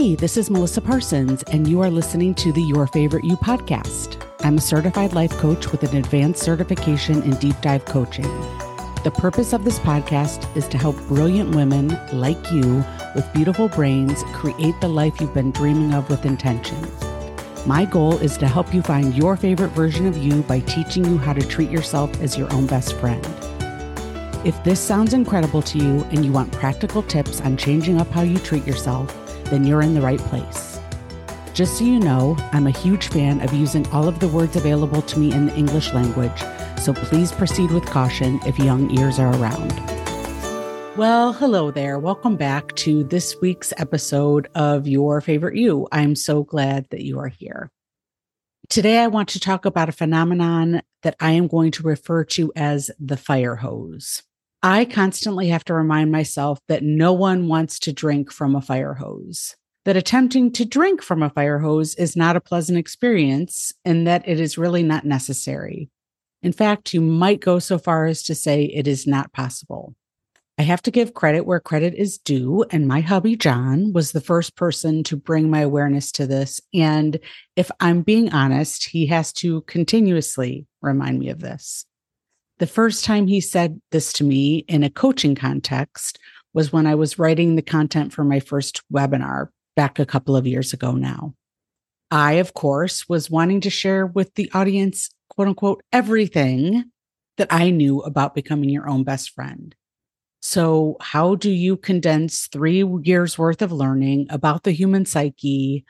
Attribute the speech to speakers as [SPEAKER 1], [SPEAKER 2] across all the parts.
[SPEAKER 1] Hey, this is Melissa Parsons, and you are listening to the Your Favorite You podcast. I'm a certified life coach with an advanced certification in deep dive coaching. The purpose of this podcast is to help brilliant women like you with beautiful brains create the life you've been dreaming of with intention. My goal is to help you find your favorite version of you by teaching you how to treat yourself as your own best friend. If this sounds incredible to you and you want practical tips on changing up how you treat yourself, then you're in the right place. Just so you know, I'm a huge fan of using all of the words available to me in the English language, so please proceed with caution if young ears are around. Well, hello there. Welcome back to this week's episode of Your Favorite You. I'm so glad that you are here. Today, I want to talk about a phenomenon that I am going to refer to as the fire hose. I constantly have to remind myself that no one wants to drink from a fire hose, that attempting to drink from a fire hose is not a pleasant experience, and that it is really not necessary. In fact, you might go so far as to say it is not possible. I have to give credit where credit is due. And my hubby, John, was the first person to bring my awareness to this. And if I'm being honest, he has to continuously remind me of this. The first time he said this to me in a coaching context was when I was writing the content for my first webinar back a couple of years ago now. I, of course, was wanting to share with the audience, quote unquote, everything that I knew about becoming your own best friend. So, how do you condense three years worth of learning about the human psyche,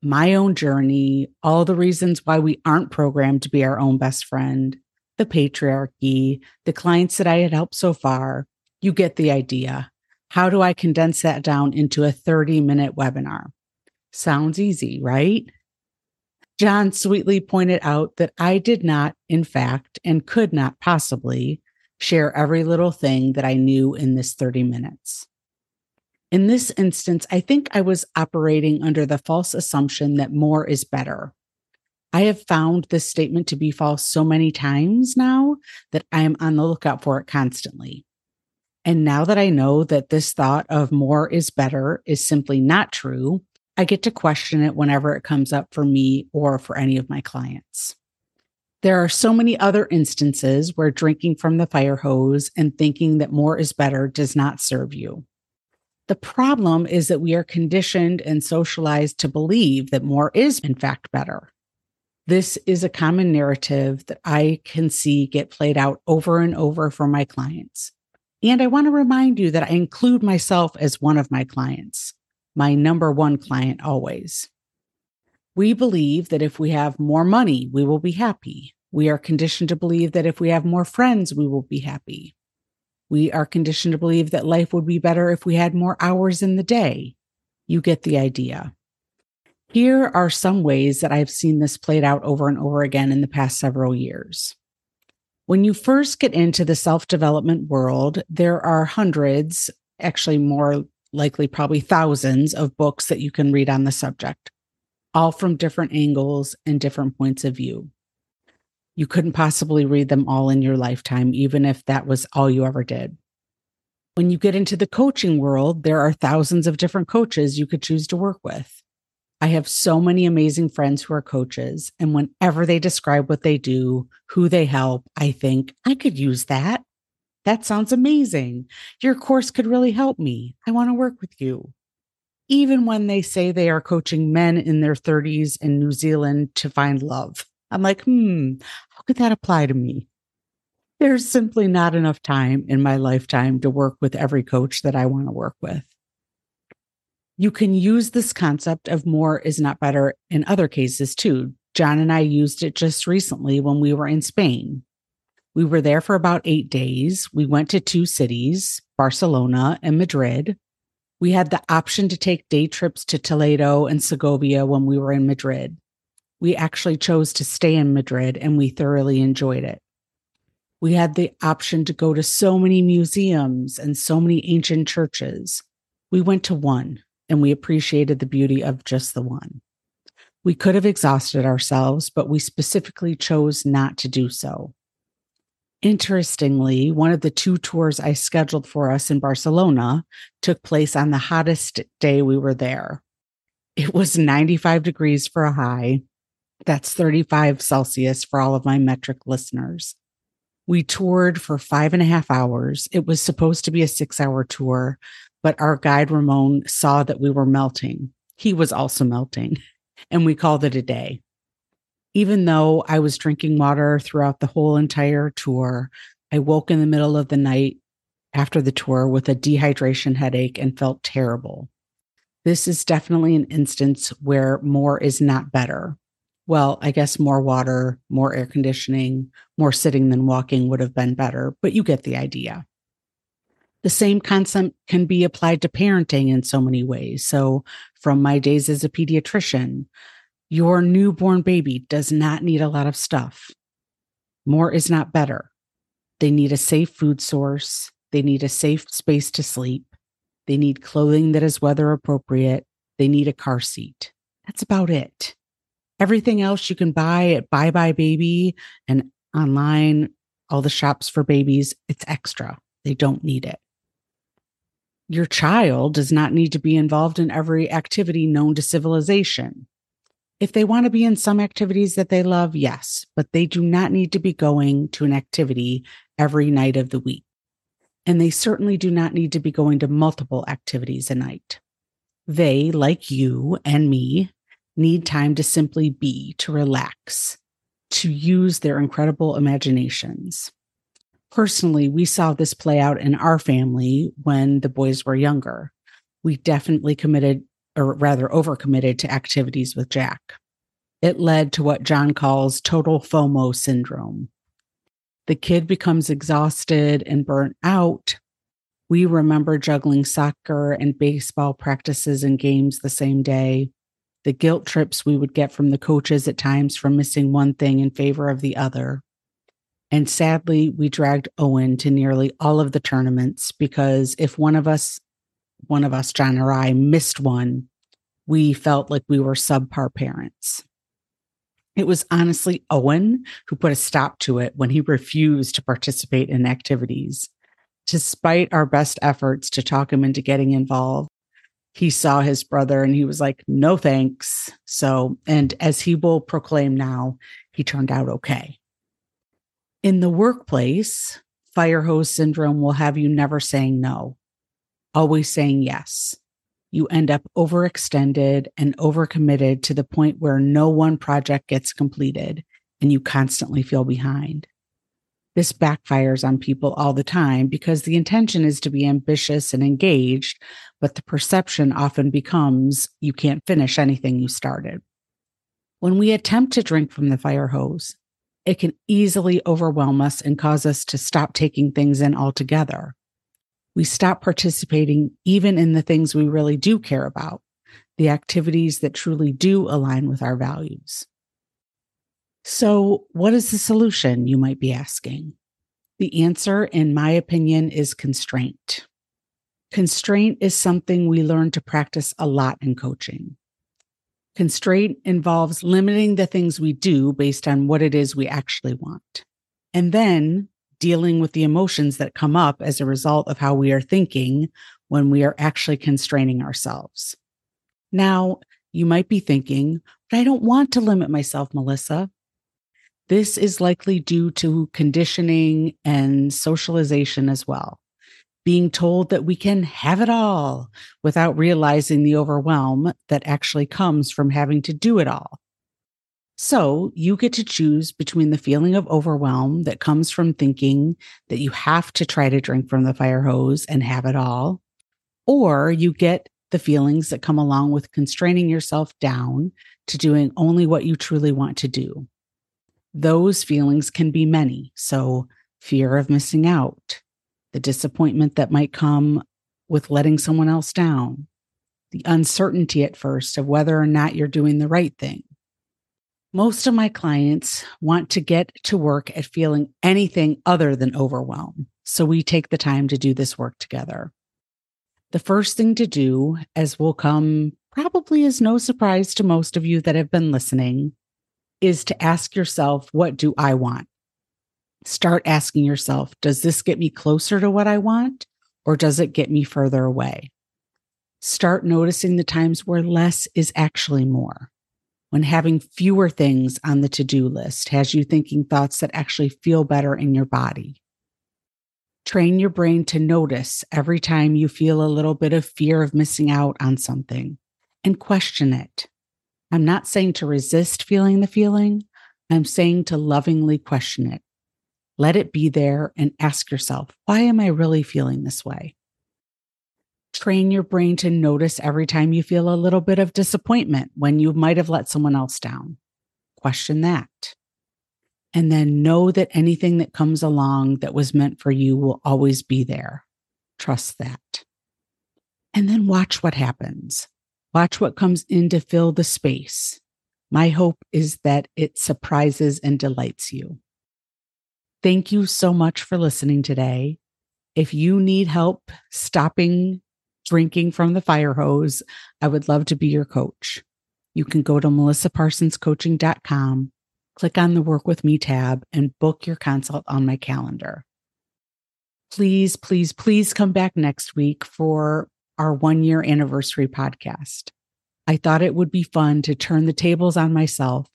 [SPEAKER 1] my own journey, all the reasons why we aren't programmed to be our own best friend, the patriarchy, the clients that I had helped so far? You get the idea. How do I condense that down into a 30 minute webinar? Sounds easy, right? John sweetly pointed out that I did not, in fact, and could not possibly share every little thing that I knew in this 30 minutes. In this instance, I think I was operating under the false assumption that more is better. I have found this statement to be false so many times now that I am on the lookout for it constantly. And now that I know that this thought of more is better is simply not true, I get to question it whenever it comes up for me or for any of my clients. There are so many other instances where drinking from the fire hose and thinking that more is better does not serve you. The problem is that we are conditioned and socialized to believe that more is, in fact, better. This is a common narrative that I can see get played out over and over for my clients. And I want to remind you that I include myself as one of my clients, my number one client always. We believe that if we have more money, we will be happy. We are conditioned to believe that if we have more friends, we will be happy. We are conditioned to believe that life would be better if we had more hours in the day. You get the idea. Here are some ways that I've seen this played out over and over again in the past several years. When you first get into the self development world, there are hundreds, actually, more likely, probably thousands of books that you can read on the subject all from different angles and different points of view. You couldn't possibly read them all in your lifetime, even if that was all you ever did. When you get into the coaching world, there are thousands of different coaches you could choose to work with. I have so many amazing friends who are coaches, and whenever they describe what they do, who they help, I think I could use that. That sounds amazing. Your course could really help me. I want to work with you even when they say they are coaching men in their 30s in New Zealand to find love. I'm like, hmm, how could that apply to me? There's simply not enough time in my lifetime to work with every coach that I want to work with. You can use this concept of more is not better in other cases too. John and I used it just recently when we were in Spain. We were there for about eight days. We went to two cities, Barcelona and Madrid. We had the option to take day trips to Toledo and Segovia when we were in Madrid. We actually chose to stay in Madrid and we thoroughly enjoyed it. We had the option to go to so many museums and so many ancient churches. We went to one and we appreciated the beauty of just the one. We could have exhausted ourselves, but we specifically chose not to do so. Interestingly, one of the two tours I scheduled for us in Barcelona took place on the hottest day we were there. It was 95 degrees for a high. That's 35 Celsius for all of my metric listeners. We toured for five and a half hours. It was supposed to be a six hour tour, but our guide Ramon saw that we were melting. He was also melting, and we called it a day. Even though I was drinking water throughout the whole entire tour, I woke in the middle of the night after the tour with a dehydration headache and felt terrible. This is definitely an instance where more is not better. Well, I guess more water, more air conditioning, more sitting than walking would have been better, but you get the idea. The same concept can be applied to parenting in so many ways. So, from my days as a pediatrician, your newborn baby does not need a lot of stuff. More is not better. They need a safe food source. They need a safe space to sleep. They need clothing that is weather appropriate. They need a car seat. That's about it. Everything else you can buy at Buy Buy Baby and online, all the shops for babies, it's extra. They don't need it. Your child does not need to be involved in every activity known to civilization. If they want to be in some activities that they love, yes, but they do not need to be going to an activity every night of the week. And they certainly do not need to be going to multiple activities a night. They, like you and me, need time to simply be, to relax, to use their incredible imaginations. Personally, we saw this play out in our family when the boys were younger. We definitely committed, or rather overcommitted to activities with Jack. It led to what John calls total FOMO syndrome, the kid becomes exhausted and burnt out. We remember juggling soccer and baseball practices and games the same day. The guilt trips we would get from the coaches at times for missing one thing in favor of the other. And sadly, we dragged Owen to nearly all of the tournaments because if one of us, one of us, John or I, missed one, we felt like we were subpar parents. It was honestly Owen who put a stop to it when he refused to participate in activities. Despite our best efforts to talk him into getting involved, he saw his brother and he was like, no thanks. So, and as he will proclaim now, he turned out okay. In the workplace, fire hose syndrome will have you never saying no, always saying yes you end up overextended and overcommitted to the point where no one project gets completed and you constantly feel behind. This backfires on people all the time because the intention is to be ambitious and engaged, but the perception often becomes you can't finish anything you started. When we attempt to drink from the fire hose, it can easily overwhelm us and cause us to stop taking things in altogether we stop participating even in the things we really do care about, the activities that truly do align with our values. So, what is the solution, you might be asking? The answer, in my opinion, is constraint. Constraint is something we learn to practice a lot in coaching. Constraint involves limiting the things we do based on what it is we actually want. And then dealing with the emotions that come up as a result of how we are thinking when we are actually constraining ourselves. Now, you might be thinking, but I don't want to limit myself, Melissa. This is likely due to conditioning and socialization as well. Being told that we can have it all without realizing the overwhelm that actually comes from having to do it all. So you get to choose between the feeling of overwhelm that comes from thinking that you have to try to drink from the fire hose and have it all, or you get the feelings that come along with constraining yourself down to doing only what you truly want to do. Those feelings can be many. So, fear of missing out, the disappointment that might come with letting someone else down, the uncertainty at first of whether or not you're doing the right thing most of my clients want to get to work at feeling anything other than overwhelm. So we take the time to do this work together. The first thing to do, as will come probably as no surprise to most of you that have been listening, is to ask yourself, what do I want? Start asking yourself, does this get me closer to what I want or does it get me further away? Start noticing the times where less is actually more. When having fewer things on the to do list has you thinking thoughts that actually feel better in your body. Train your brain to notice every time you feel a little bit of fear of missing out on something and question it. I'm not saying to resist feeling the feeling, I'm saying to lovingly question it. Let it be there and ask yourself, why am I really feeling this way? train your brain to notice every time you feel a little bit of disappointment when you might have let someone else down. Question that. And then know that anything that comes along that was meant for you will always be there. Trust that. And then watch what happens. Watch what comes in to fill the space. My hope is that it surprises and delights you. Thank you so much for listening today. If you need help stopping drinking from the fire hose, I would love to be your coach. You can go to melissaparsonscoaching.com, click on the Work With Me tab, and book your consult on my calendar. Please, please, please come back next week for our one year anniversary podcast. I thought it would be fun to turn the tables on myself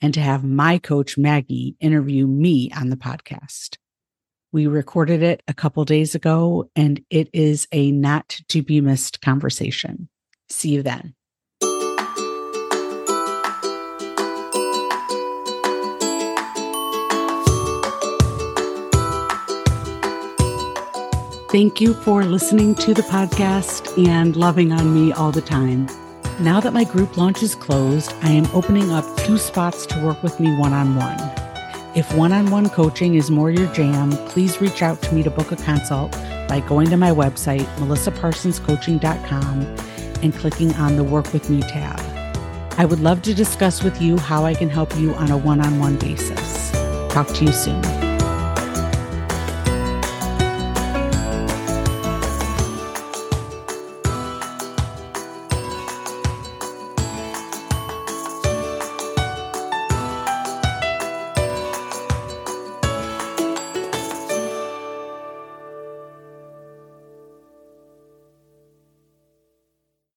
[SPEAKER 1] and to have my coach, Maggie, interview me on the podcast. We recorded it a couple days ago, and it is a not to be missed conversation. See you then. Thank you for listening to the podcast and loving on me all the time. Now that my group launch is closed, I am opening up two spots to work with me one on one. If one on one coaching is more your jam, please reach out to me to book a consult by going to my website, melissaparsonscoaching.com, and clicking on the Work With Me tab. I would love to discuss with you how I can help you on a one on one basis. Talk to you soon.